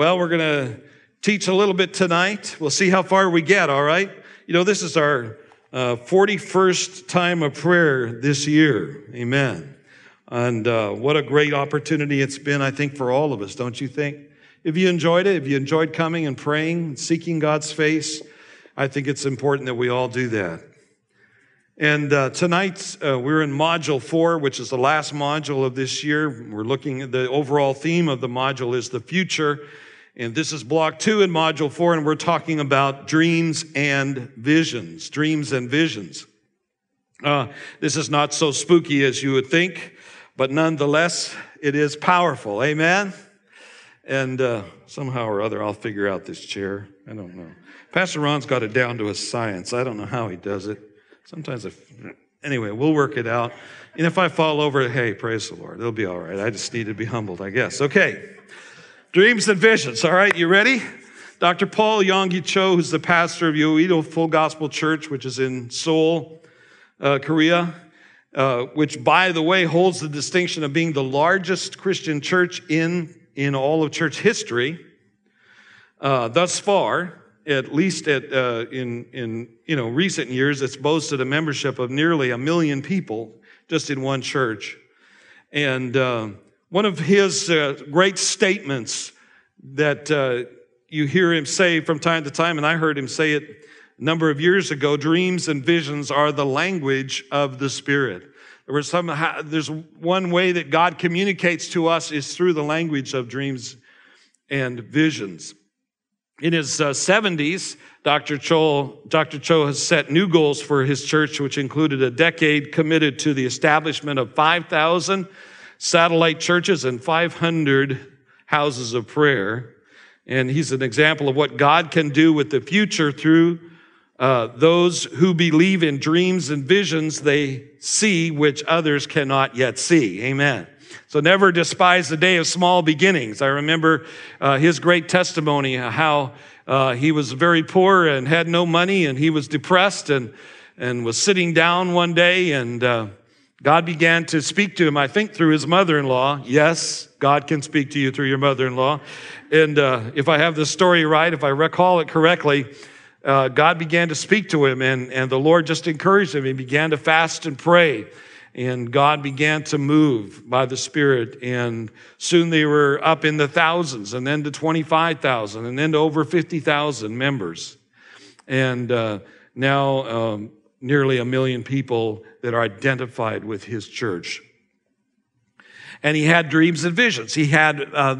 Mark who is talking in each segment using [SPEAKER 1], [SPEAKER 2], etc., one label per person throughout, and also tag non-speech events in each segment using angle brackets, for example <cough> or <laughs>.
[SPEAKER 1] Well, we're going to teach a little bit tonight. We'll see how far we get, all right? You know, this is our uh, 41st time of prayer this year. Amen. And uh, what a great opportunity it's been, I think, for all of us, don't you think? If you enjoyed it, if you enjoyed coming and praying, seeking God's face, I think it's important that we all do that. And uh, tonight uh, we're in module four, which is the last module of this year. We're looking at the overall theme of the module is the future. And this is block two in module four, and we're talking about dreams and visions. Dreams and visions. Uh, this is not so spooky as you would think, but nonetheless, it is powerful. Amen? And uh, somehow or other, I'll figure out this chair. I don't know. Pastor Ron's got it down to a science. I don't know how he does it. Sometimes, anyway, we'll work it out. And if I fall over, hey, praise the Lord. It'll be all right. I just need to be humbled, I guess. Okay. Dreams and visions. All right, you ready? Dr. Paul Yonggi Cho, who's the pastor of Yoido Full Gospel Church, which is in Seoul, uh, Korea, uh, which, by the way, holds the distinction of being the largest Christian church in, in all of church history uh, thus far at least at, uh, in, in you know, recent years, it's boasted a membership of nearly a million people just in one church. And uh, one of his uh, great statements that uh, you hear him say from time to time, and I heard him say it a number of years ago dreams and visions are the language of the Spirit. There some, there's one way that God communicates to us is through the language of dreams and visions. In his uh, 70s, Dr. Cho, Dr. Cho has set new goals for his church, which included a decade committed to the establishment of 5,000 satellite churches and 500 houses of prayer. And he's an example of what God can do with the future through uh, those who believe in dreams and visions they see, which others cannot yet see. Amen. So never despise the day of small beginnings. I remember uh, his great testimony, how uh, he was very poor and had no money and he was depressed and, and was sitting down one day and uh, God began to speak to him, I think through his mother-in-law. Yes, God can speak to you through your mother-in-law. And uh, if I have the story right, if I recall it correctly, uh, God began to speak to him and, and the Lord just encouraged him. He began to fast and pray and God began to move by the Spirit. And soon they were up in the thousands, and then to 25,000, and then to over 50,000 members. And uh, now um, nearly a million people that are identified with his church. And he had dreams and visions. He had uh,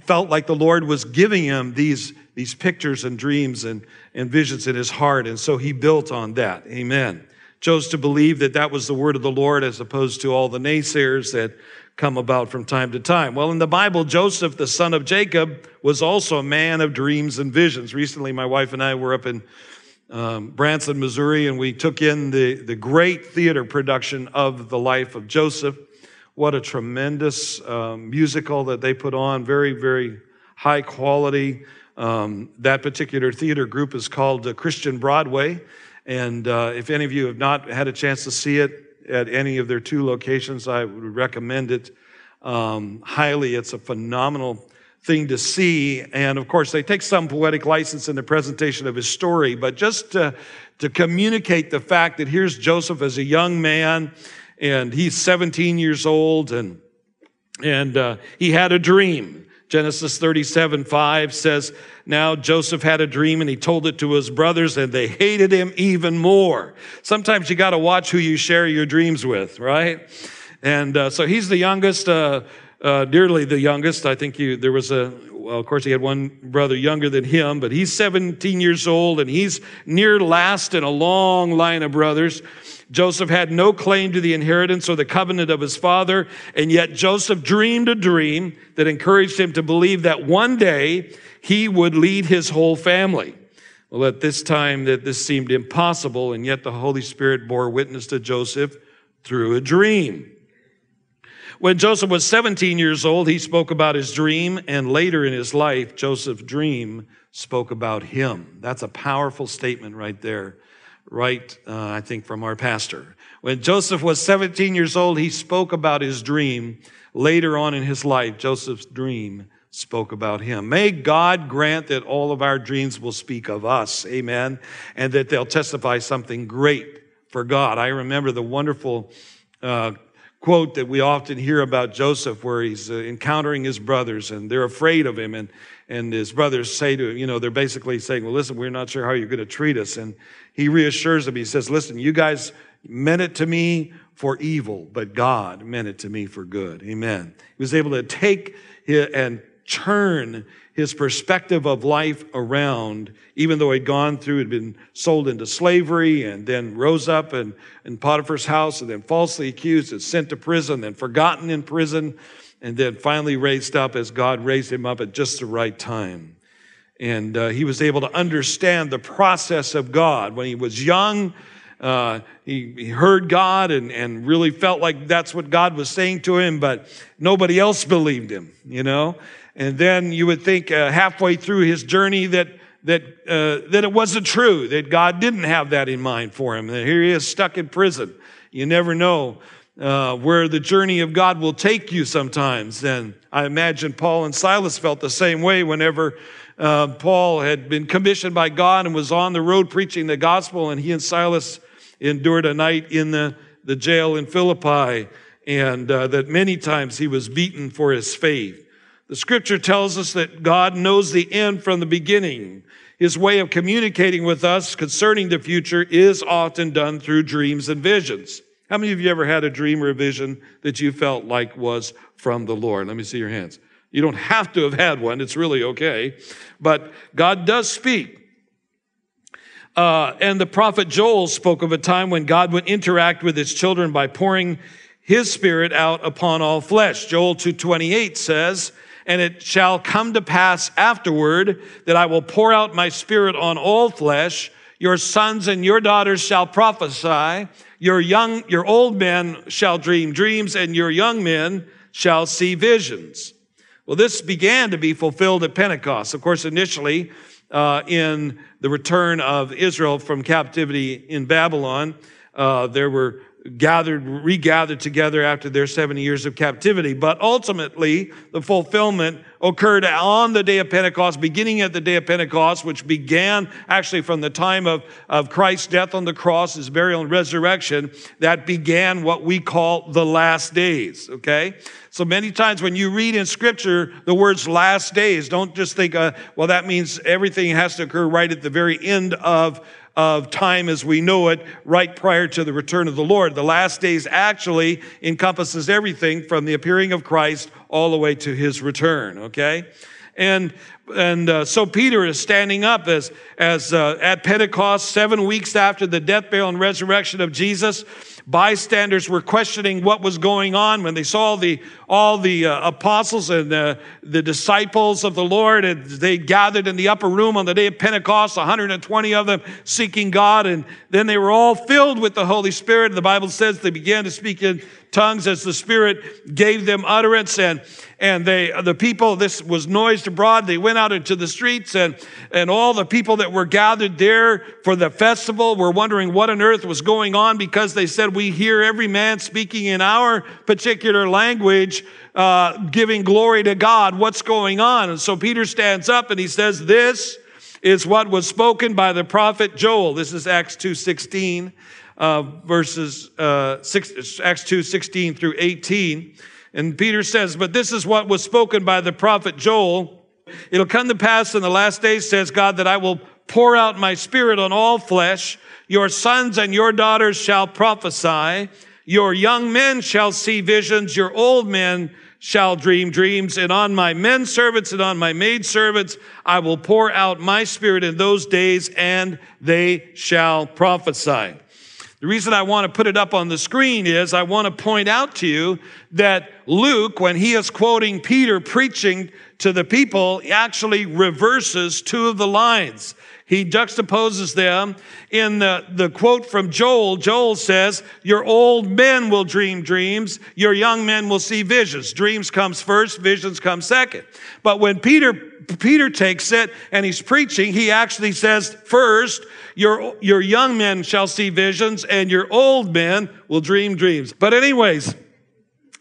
[SPEAKER 1] felt like the Lord was giving him these, these pictures and dreams and, and visions in his heart. And so he built on that. Amen chose to believe that that was the word of the Lord as opposed to all the naysayers that come about from time to time. Well, in the Bible, Joseph, the son of Jacob, was also a man of dreams and visions. Recently, my wife and I were up in um, Branson, Missouri, and we took in the, the great theater production of the life of Joseph. What a tremendous um, musical that they put on, very, very high quality. Um, that particular theater group is called uh, Christian Broadway. And uh, if any of you have not had a chance to see it at any of their two locations, I would recommend it um, highly. It's a phenomenal thing to see. And of course, they take some poetic license in the presentation of his story, but just to, to communicate the fact that here's Joseph as a young man and he's 17 years old and, and uh, he had a dream. Genesis 37 5 says, Now Joseph had a dream and he told it to his brothers and they hated him even more. Sometimes you got to watch who you share your dreams with, right? And uh, so he's the youngest, uh, uh, dearly the youngest. I think you, there was a, well, of course, he had one brother younger than him, but he's 17 years old and he's near last in a long line of brothers. Joseph had no claim to the inheritance or the covenant of his father, and yet Joseph dreamed a dream that encouraged him to believe that one day he would lead his whole family. Well, at this time that this seemed impossible, and yet the Holy Spirit bore witness to Joseph through a dream. When Joseph was 17 years old, he spoke about his dream, and later in his life, Joseph's dream spoke about him. That's a powerful statement right there right, uh, I think, from our pastor. When Joseph was 17 years old, he spoke about his dream. Later on in his life, Joseph's dream spoke about him. May God grant that all of our dreams will speak of us. Amen. And that they'll testify something great for God. I remember the wonderful uh, quote that we often hear about Joseph, where he's uh, encountering his brothers and they're afraid of him. And, and his brothers say to him, you know, they're basically saying, well, listen, we're not sure how you're going to treat us. And he reassures them. He says, listen, you guys meant it to me for evil, but God meant it to me for good. Amen. He was able to take and turn his perspective of life around, even though he'd gone through, had been sold into slavery and then rose up and in Potiphar's house and then falsely accused and sent to prison, then forgotten in prison, and then finally raised up as God raised him up at just the right time. And uh, he was able to understand the process of God. When he was young, uh, he, he heard God and, and really felt like that's what God was saying to him, but nobody else believed him, you know? And then you would think uh, halfway through his journey that that uh, that it wasn't true that God didn't have that in mind for him. That here he is stuck in prison. You never know uh, where the journey of God will take you. Sometimes, and I imagine Paul and Silas felt the same way whenever. Uh, Paul had been commissioned by God and was on the road preaching the gospel, and he and Silas endured a night in the, the jail in Philippi, and uh, that many times he was beaten for his faith. The scripture tells us that God knows the end from the beginning. His way of communicating with us concerning the future is often done through dreams and visions. How many of you ever had a dream or a vision that you felt like was from the Lord? Let me see your hands. You don't have to have had one. It's really okay. But God does speak. Uh, and the prophet Joel spoke of a time when God would interact with his children by pouring his spirit out upon all flesh. Joel 228 says, and it shall come to pass afterward that I will pour out my spirit on all flesh. Your sons and your daughters shall prophesy. Your young, your old men shall dream dreams and your young men shall see visions. Well, this began to be fulfilled at Pentecost. Of course, initially, uh, in the return of Israel from captivity in Babylon, uh, there were gathered, regathered together after their 70 years of captivity. But ultimately, the fulfillment occurred on the day of Pentecost, beginning at the day of Pentecost, which began actually from the time of, of Christ's death on the cross, his burial and resurrection. That began what we call the last days, okay? So many times when you read in scripture the words last days, don't just think, uh, well, that means everything has to occur right at the very end of of time as we know it right prior to the return of the Lord. The last days actually encompasses everything from the appearing of Christ all the way to his return, okay? And and uh, so Peter is standing up as as uh, at Pentecost, seven weeks after the death, burial, and resurrection of Jesus. Bystanders were questioning what was going on when they saw the all the uh, apostles and uh, the disciples of the Lord, and they gathered in the upper room on the day of Pentecost, 120 of them seeking God, and then they were all filled with the Holy Spirit. And the Bible says they began to speak in tongues as the Spirit gave them utterance. And, and they, the people, this was noised abroad. They went out into the streets and, and all the people that were gathered there for the festival were wondering what on earth was going on because they said, we hear every man speaking in our particular language, uh, giving glory to God. What's going on? And so Peter stands up and he says, this is what was spoken by the prophet Joel. This is Acts 2.16 uh, verses uh, six, Acts 2 16 through 18. And Peter says, But this is what was spoken by the prophet Joel. It'll come to pass in the last days, says God, that I will pour out my spirit on all flesh. Your sons and your daughters shall prophesy. Your young men shall see visions. Your old men shall dream dreams. And on my men servants and on my maid servants, I will pour out my spirit in those days and they shall prophesy. The reason I want to put it up on the screen is I want to point out to you that Luke, when he is quoting Peter preaching to the people, actually reverses two of the lines. He juxtaposes them in the, the quote from Joel. Joel says, Your old men will dream dreams, your young men will see visions. Dreams comes first, visions come second. But when Peter Peter takes it and he's preaching, he actually says, First, your, your young men shall see visions, and your old men will dream dreams. But, anyways,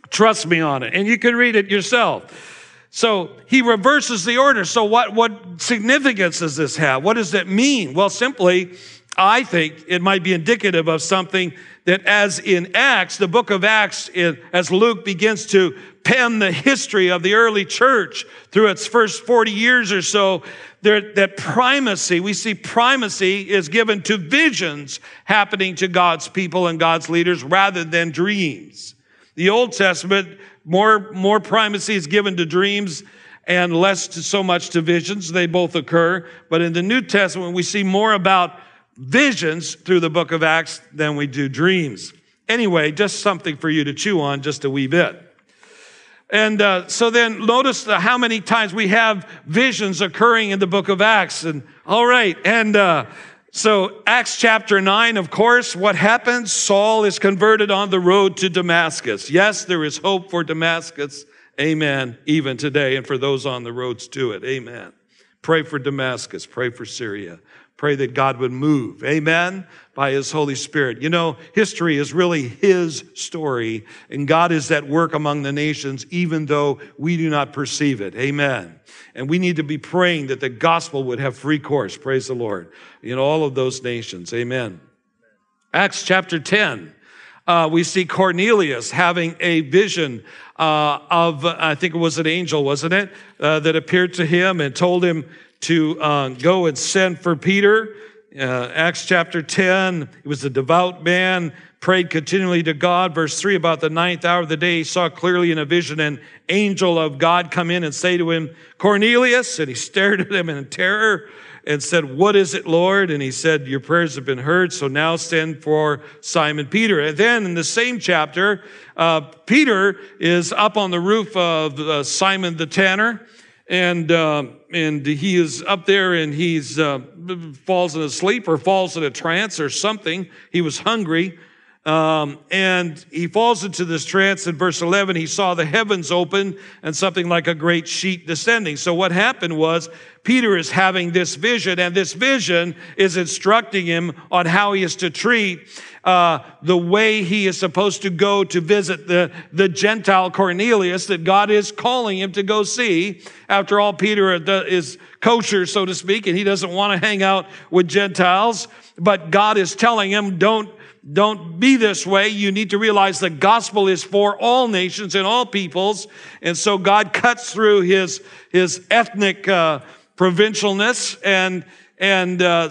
[SPEAKER 1] trust me on it, and you can read it yourself. So he reverses the order. So what, what significance does this have? What does it mean? Well, simply, I think it might be indicative of something that as in Acts, the book of Acts, as Luke begins to pen the history of the early church through its first 40 years or so, there, that primacy, we see primacy is given to visions happening to God's people and God's leaders rather than dreams. The Old Testament, more, more primacy is given to dreams and less to so much to visions. They both occur. But in the New Testament, we see more about visions through the book of Acts than we do dreams. Anyway, just something for you to chew on just a wee bit. And uh, so then notice the, how many times we have visions occurring in the book of Acts. And all right. And uh, so Acts chapter 9, of course, what happens? Saul is converted on the road to Damascus. Yes, there is hope for Damascus. Amen. Even today and for those on the roads to it. Amen. Pray for Damascus. Pray for Syria. Pray that God would move. Amen. By His Holy Spirit. You know, history is really His story, and God is at work among the nations, even though we do not perceive it. Amen. And we need to be praying that the gospel would have free course. Praise the Lord. In all of those nations. Amen. Acts chapter 10. Uh, we see Cornelius having a vision uh, of, I think it was an angel, wasn't it, uh, that appeared to him and told him to uh, go and send for Peter. Uh, Acts chapter 10, he was a devout man, prayed continually to God. Verse 3 about the ninth hour of the day, he saw clearly in a vision an angel of God come in and say to him, Cornelius. And he <laughs> stared at him in terror and said, What is it, Lord? And he said, Your prayers have been heard, so now send for Simon Peter. And then in the same chapter, uh, Peter is up on the roof of uh, Simon the tanner and uh, and he is up there and he's uh, falls in a sleep or falls in a trance or something. He was hungry, um, and he falls into this trance. In verse eleven, he saw the heavens open and something like a great sheet descending. So what happened was Peter is having this vision, and this vision is instructing him on how he is to treat uh, the way he is supposed to go to visit the, the Gentile Cornelius that God is calling him to go see. After all, Peter is kosher, so to speak, and he doesn't want to hang out with Gentiles. But God is telling him, don't, don't be this way. You need to realize the gospel is for all nations and all peoples. And so God cuts through his, his ethnic uh, provincialness and, and uh,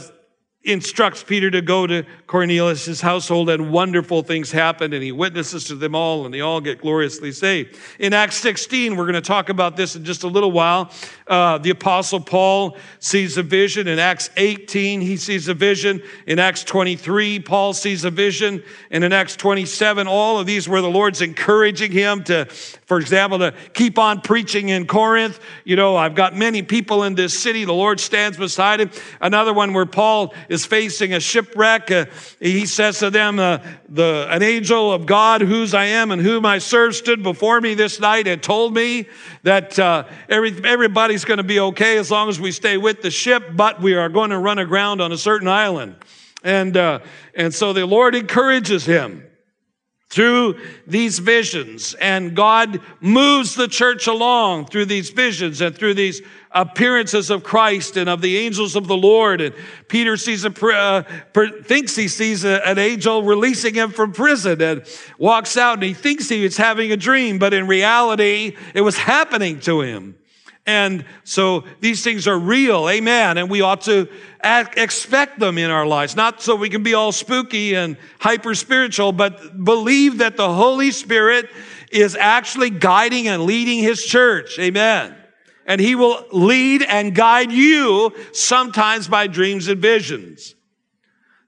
[SPEAKER 1] instructs Peter to go to Cornelius' household and wonderful things happen and he witnesses to them all and they all get gloriously saved. In Acts 16, we're going to talk about this in just a little while. Uh, the apostle Paul sees a vision. In Acts 18, he sees a vision. In Acts 23, Paul sees a vision. And in Acts 27, all of these where the Lord's encouraging him to, for example, to keep on preaching in Corinth. You know, I've got many people in this city. The Lord stands beside him. Another one where Paul is facing a shipwreck. Uh, he says to them, uh, the, an angel of God, whose I am and whom I serve, stood before me this night and told me that uh, every, everybody's going to be okay as long as we stay with the ship, but we are going to run aground on a certain island. And, uh, and so the Lord encourages him through these visions and God moves the church along through these visions and through these appearances of Christ and of the angels of the Lord. And Peter sees a, uh, thinks he sees a, an angel releasing him from prison and walks out and he thinks he is having a dream, but in reality, it was happening to him. And so these things are real. Amen. And we ought to expect them in our lives, not so we can be all spooky and hyper spiritual, but believe that the Holy Spirit is actually guiding and leading his church. Amen. And he will lead and guide you sometimes by dreams and visions.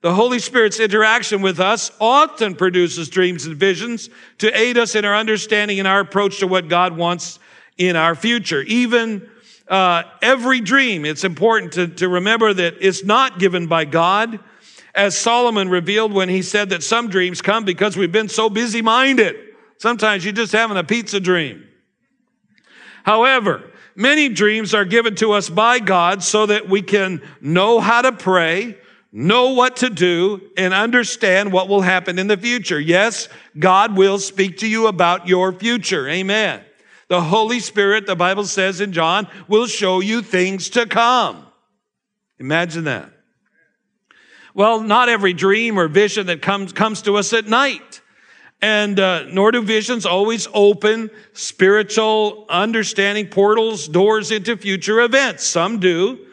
[SPEAKER 1] The Holy Spirit's interaction with us often produces dreams and visions to aid us in our understanding and our approach to what God wants in our future. Even uh, every dream, it's important to, to remember that it's not given by God, as Solomon revealed when he said that some dreams come because we've been so busy minded. Sometimes you're just having a pizza dream. However, many dreams are given to us by God so that we can know how to pray, know what to do, and understand what will happen in the future. Yes, God will speak to you about your future. Amen. The Holy Spirit, the Bible says in John, will show you things to come. Imagine that. Well, not every dream or vision that comes, comes to us at night. And uh, nor do visions always open spiritual understanding portals, doors into future events. Some do.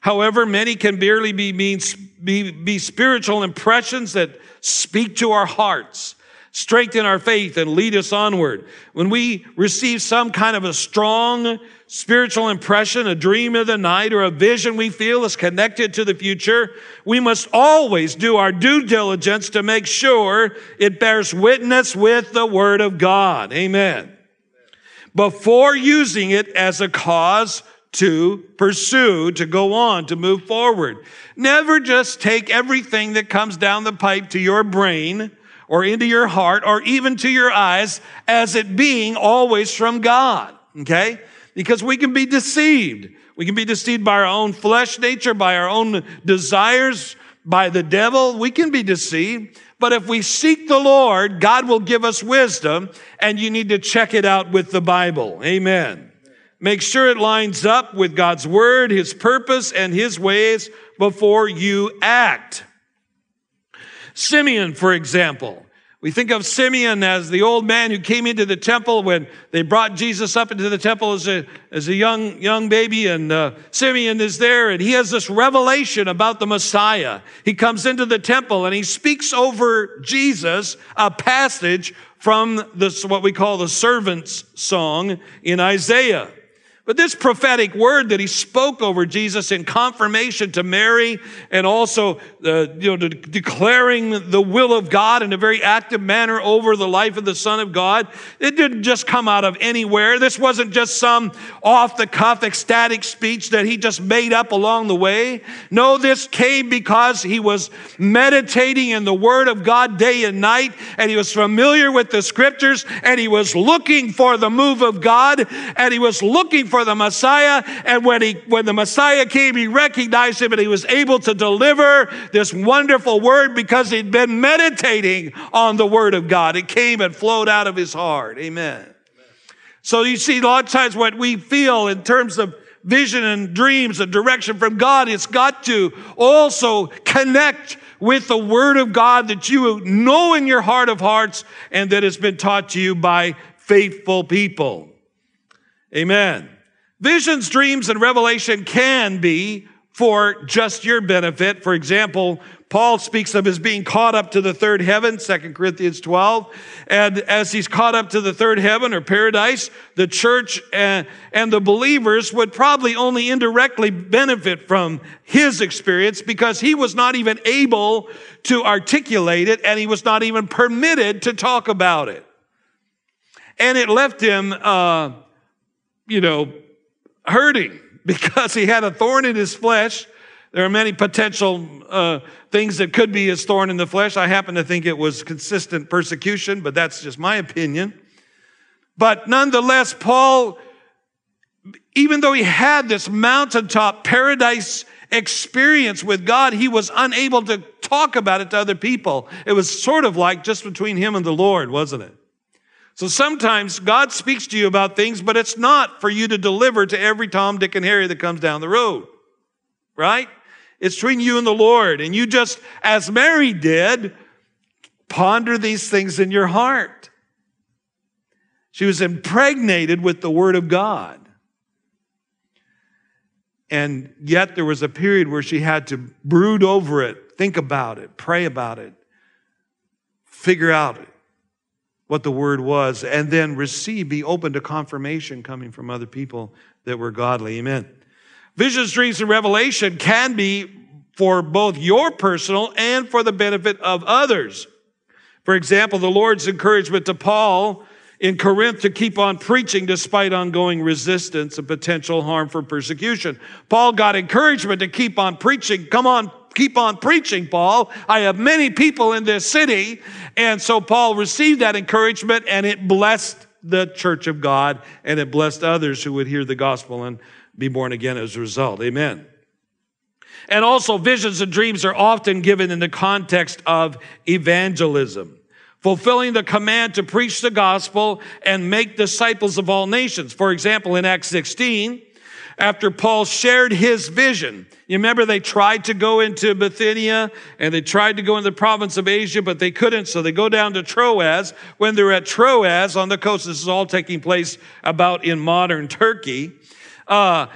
[SPEAKER 1] However, many can barely be, be, be spiritual impressions that speak to our hearts strengthen our faith and lead us onward. When we receive some kind of a strong spiritual impression, a dream of the night, or a vision we feel is connected to the future, we must always do our due diligence to make sure it bears witness with the Word of God. Amen. Before using it as a cause to pursue, to go on, to move forward. Never just take everything that comes down the pipe to your brain or into your heart or even to your eyes as it being always from God. Okay? Because we can be deceived. We can be deceived by our own flesh nature, by our own desires, by the devil. We can be deceived. But if we seek the Lord, God will give us wisdom and you need to check it out with the Bible. Amen. Make sure it lines up with God's word, his purpose, and his ways before you act. Simeon, for example. We think of Simeon as the old man who came into the temple when they brought Jesus up into the temple as a, as a young, young baby. And uh, Simeon is there and he has this revelation about the Messiah. He comes into the temple and he speaks over Jesus a passage from this, what we call the servant's song in Isaiah. But this prophetic word that he spoke over Jesus in confirmation to Mary and also uh, you know, declaring the will of God in a very active manner over the life of the Son of God, it didn't just come out of anywhere. This wasn't just some off the cuff ecstatic speech that he just made up along the way. No, this came because he was meditating in the Word of God day and night and he was familiar with the scriptures and he was looking for the move of God and he was looking for for the Messiah. And when he, when the Messiah came, he recognized him and he was able to deliver this wonderful word because he'd been meditating on the word of God. It came and flowed out of his heart. Amen. So you see, a lot of times what we feel in terms of vision and dreams and direction from God, it's got to also connect with the word of God that you know in your heart of hearts and that has been taught to you by faithful people. Amen. Visions, dreams, and revelation can be for just your benefit. For example, Paul speaks of his being caught up to the third heaven, 2 Corinthians 12. And as he's caught up to the third heaven or paradise, the church and, and the believers would probably only indirectly benefit from his experience because he was not even able to articulate it and he was not even permitted to talk about it. And it left him, uh, you know, hurting because he had a thorn in his flesh. There are many potential uh, things that could be his thorn in the flesh. I happen to think it was consistent persecution, but that's just my opinion. But nonetheless, Paul, even though he had this mountaintop paradise experience with God, he was unable to talk about it to other people. It was sort of like just between him and the Lord, wasn't it? So sometimes God speaks to you about things, but it's not for you to deliver to every Tom, Dick, and Harry that comes down the road. Right? It's between you and the Lord. And you just, as Mary did, ponder these things in your heart. She was impregnated with the Word of God. And yet there was a period where she had to brood over it, think about it, pray about it, figure out it what the word was, and then receive, be open to confirmation coming from other people that were godly. Amen. Visions, dreams, and revelation can be for both your personal and for the benefit of others. For example, the Lord's encouragement to Paul in Corinth to keep on preaching despite ongoing resistance and potential harm from persecution. Paul got encouragement to keep on preaching. Come on, keep on preaching, Paul. I have many people in this city. And so Paul received that encouragement and it blessed the church of God and it blessed others who would hear the gospel and be born again as a result. Amen. And also visions and dreams are often given in the context of evangelism. fulfilling the command to preach the gospel and make disciples of all nations. For example, in Acts 16, after Paul shared his vision. You remember they tried to go into Bithynia and they tried to go into the province of Asia, but they couldn't. So they go down to Troas. When they're at Troas on the coast, this is all taking place about in modern Turkey. Uh,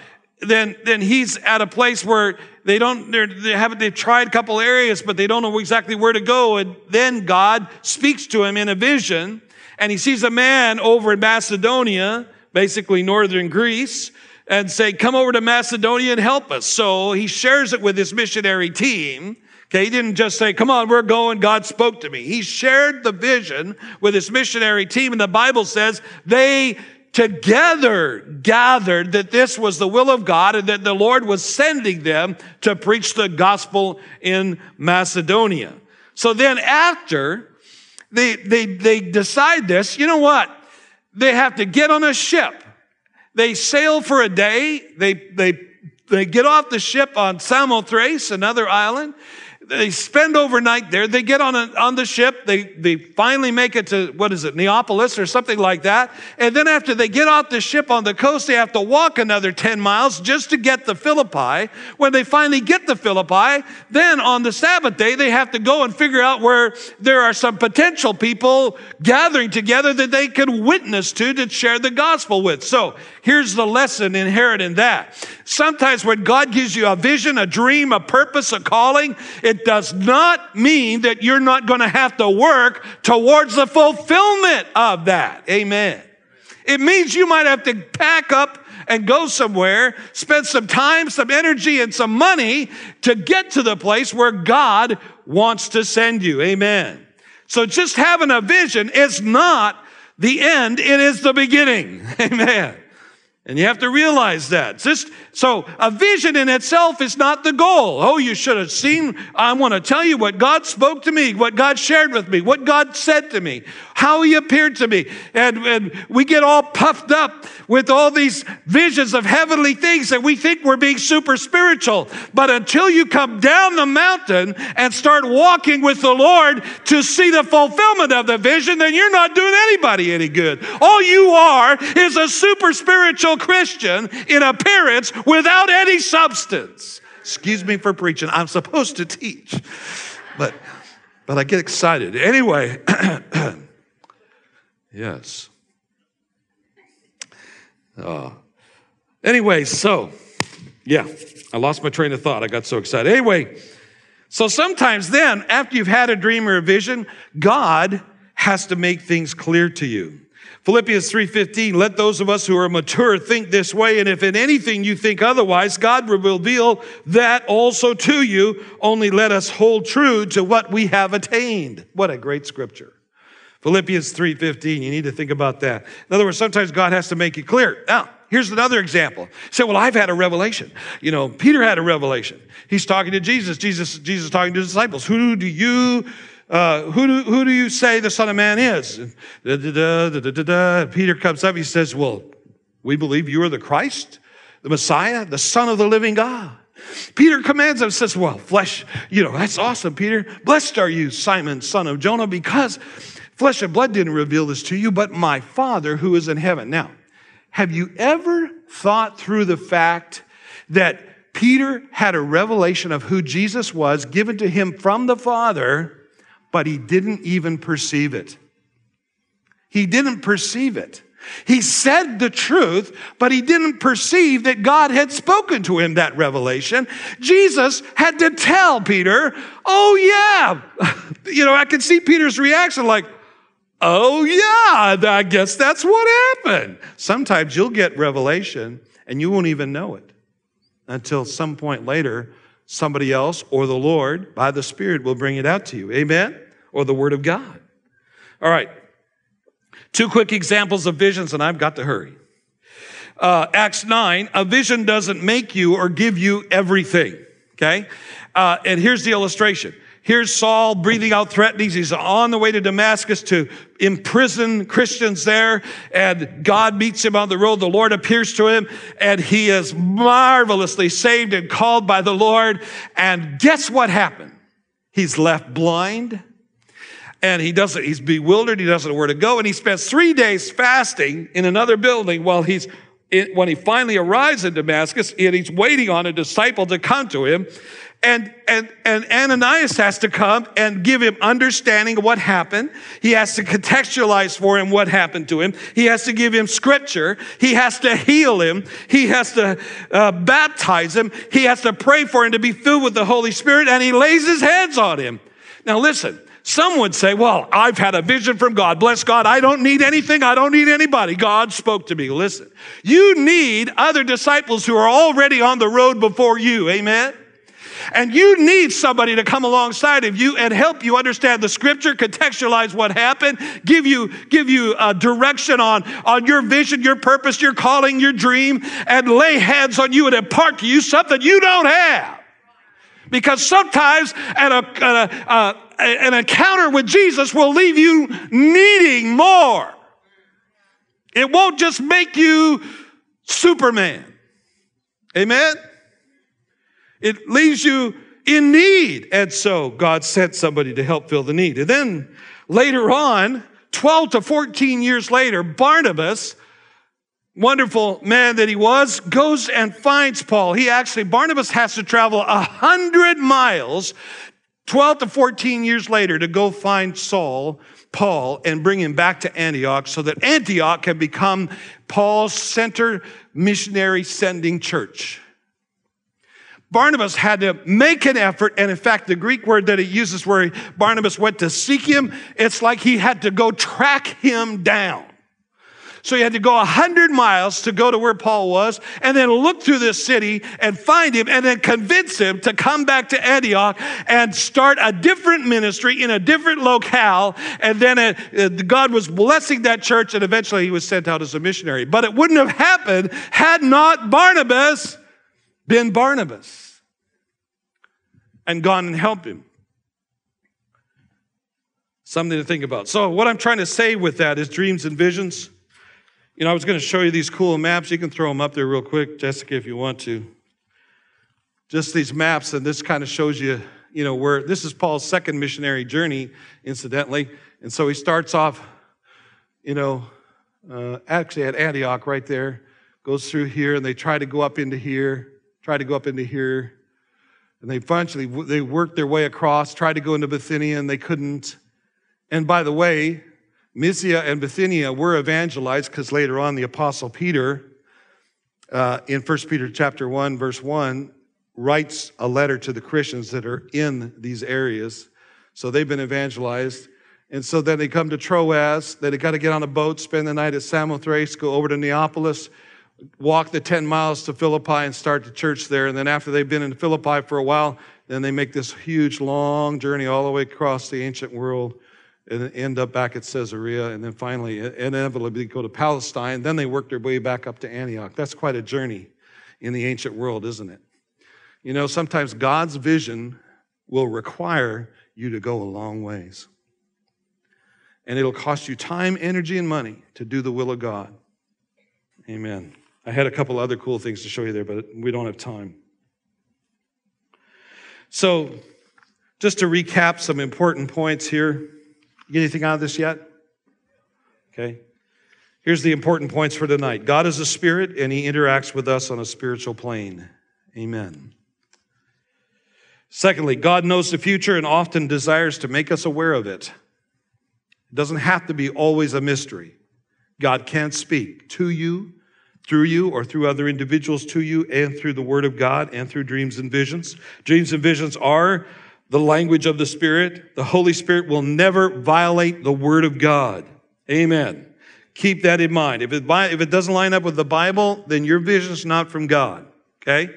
[SPEAKER 1] then, then he's at a place where they don't, they haven't, they've tried a couple areas, but they don't know exactly where to go. And then God speaks to him in a vision and he sees a man over in Macedonia, basically northern Greece, and say, come over to Macedonia and help us. So he shares it with his missionary team. Okay, he didn't just say, come on, we're going, God spoke to me. He shared the vision with his missionary team, and the Bible says they together gathered that this was the will of God and that the Lord was sending them to preach the gospel in Macedonia. So then after they, they, they decide this, you know what? They have to get on a ship they sail for a day. They, they, they get off the ship on Samothrace, another island, they spend overnight there. They get on, a, on the ship. They, they finally make it to, what is it, Neapolis or something like that. And then after they get off the ship on the coast, they have to walk another 10 miles just to get to Philippi. When they finally get to Philippi, then on the Sabbath day, they have to go and figure out where there are some potential people gathering together that they can witness to to share the gospel with. So here's the lesson inherent in that. Sometimes when God gives you a vision, a dream, a purpose, a calling, it does not mean that you're not going to have to work towards the fulfillment of that. Amen. It means you might have to pack up and go somewhere, spend some time, some energy, and some money to get to the place where God wants to send you. Amen. So just having a vision is not the end, it is the beginning. <laughs> Amen. And you have to realize that. Just, so a vision in itself is not the goal. Oh, you should have seen. I want to tell you what God spoke to me, what God shared with me, what God said to me, how he appeared to me. And, and we get all puffed up with all these visions of heavenly things and we think we're being super spiritual. But until you come down the mountain and start walking with the Lord to see the fulfillment of the vision, then you're not doing anybody any good. All you are is a super spiritual Christian in appearance without any substance. Excuse me for preaching. I'm supposed to teach. But but I get excited. Anyway, <clears throat> yes. Uh, anyway, so yeah, I lost my train of thought. I got so excited. Anyway, so sometimes then, after you've had a dream or a vision, God has to make things clear to you. Philippians 3:15 let those of us who are mature think this way and if in anything you think otherwise God will reveal that also to you only let us hold true to what we have attained. What a great scripture. Philippians 3:15 you need to think about that. In other words sometimes God has to make it clear. Now, here's another example. Say, well, I've had a revelation. You know, Peter had a revelation. He's talking to Jesus. Jesus Jesus talking to disciples. Who do you uh, who, do, who do you say the Son of Man is? Da, da, da, Peter comes up, he says, Well, we believe you are the Christ, the Messiah, the Son of the living God. Peter commands him, says, Well, flesh, you know, that's awesome, Peter. Blessed are you, Simon, son of Jonah, because flesh and blood didn't reveal this to you, but my Father who is in heaven. Now, have you ever thought through the fact that Peter had a revelation of who Jesus was given to him from the Father? But he didn't even perceive it. He didn't perceive it. He said the truth, but he didn't perceive that God had spoken to him that revelation. Jesus had to tell Peter, Oh, yeah. <laughs> you know, I can see Peter's reaction like, Oh, yeah, I guess that's what happened. Sometimes you'll get revelation and you won't even know it until some point later somebody else or the Lord by the Spirit will bring it out to you. Amen? Or the Word of God. All right. Two quick examples of visions, and I've got to hurry. Uh, Acts 9, a vision doesn't make you or give you everything. Okay? Uh, and here's the illustration. Here's Saul breathing out threatenings. He's on the way to Damascus to imprison Christians there. And God meets him on the road. The Lord appears to him and he is marvelously saved and called by the Lord. And guess what happened? He's left blind and he doesn't, he's bewildered. He doesn't know where to go. And he spends three days fasting in another building while he's, when he finally arrives in Damascus and he's waiting on a disciple to come to him. And, and, and Ananias has to come and give him understanding of what happened. He has to contextualize for him what happened to him. He has to give him scripture. He has to heal him. He has to uh, baptize him. He has to pray for him to be filled with the Holy Spirit and he lays his hands on him. Now listen, some would say, well, I've had a vision from God. Bless God. I don't need anything. I don't need anybody. God spoke to me. Listen, you need other disciples who are already on the road before you. Amen. And you need somebody to come alongside of you and help you understand the scripture, contextualize what happened, give you, give you a direction on, on your vision, your purpose, your calling, your dream, and lay hands on you and impart to you something you don't have. Because sometimes an, an, an encounter with Jesus will leave you needing more. It won't just make you Superman. Amen? It leaves you in need. And so God sent somebody to help fill the need. And then later on, 12 to 14 years later, Barnabas, wonderful man that he was, goes and finds Paul. He actually, Barnabas has to travel a hundred miles 12 to 14 years later to go find Saul, Paul, and bring him back to Antioch so that Antioch can become Paul's center missionary sending church. Barnabas had to make an effort, and in fact, the Greek word that he uses where Barnabas went to seek him, it's like he had to go track him down. So he had to go a hundred miles to go to where Paul was and then look through this city and find him and then convince him to come back to Antioch and start a different ministry in a different locale. And then it, uh, God was blessing that church and eventually he was sent out as a missionary. But it wouldn't have happened had not Barnabas been Barnabas and gone and helped him. Something to think about. So, what I'm trying to say with that is dreams and visions. You know, I was going to show you these cool maps. You can throw them up there real quick, Jessica, if you want to. Just these maps, and this kind of shows you, you know, where this is Paul's second missionary journey, incidentally. And so he starts off, you know, uh, actually at Antioch right there, goes through here, and they try to go up into here tried to go up into here. And they eventually they worked their way across, tried to go into Bithynia, and they couldn't. And by the way, Mysia and Bithynia were evangelized because later on the Apostle Peter, uh, in 1 Peter chapter 1, verse 1, writes a letter to the Christians that are in these areas. So they've been evangelized. And so then they come to Troas. They got to get on a boat, spend the night at Samothrace, go over to Neapolis, walk the 10 miles to Philippi and start the church there. And then after they've been in Philippi for a while, then they make this huge, long journey all the way across the ancient world and end up back at Caesarea. And then finally, inevitably, go to Palestine. Then they work their way back up to Antioch. That's quite a journey in the ancient world, isn't it? You know, sometimes God's vision will require you to go a long ways. And it'll cost you time, energy, and money to do the will of God. Amen. I had a couple other cool things to show you there, but we don't have time. So, just to recap some important points here. You get anything out of this yet? Okay. Here's the important points for tonight God is a spirit, and he interacts with us on a spiritual plane. Amen. Secondly, God knows the future and often desires to make us aware of it. It doesn't have to be always a mystery. God can't speak to you through you or through other individuals to you and through the Word of God and through dreams and visions. Dreams and visions are the language of the Spirit. The Holy Spirit will never violate the Word of God. Amen. Keep that in mind. If it, if it doesn't line up with the Bible, then your vision is not from God. Okay?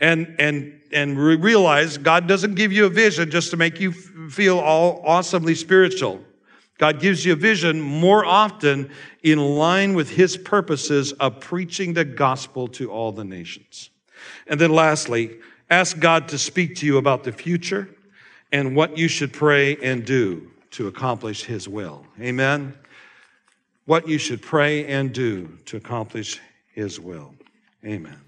[SPEAKER 1] And, and, and realize God doesn't give you a vision just to make you feel all awesomely spiritual. God gives you a vision more often in line with his purposes of preaching the gospel to all the nations. And then lastly, ask God to speak to you about the future and what you should pray and do to accomplish his will. Amen. What you should pray and do to accomplish his will. Amen.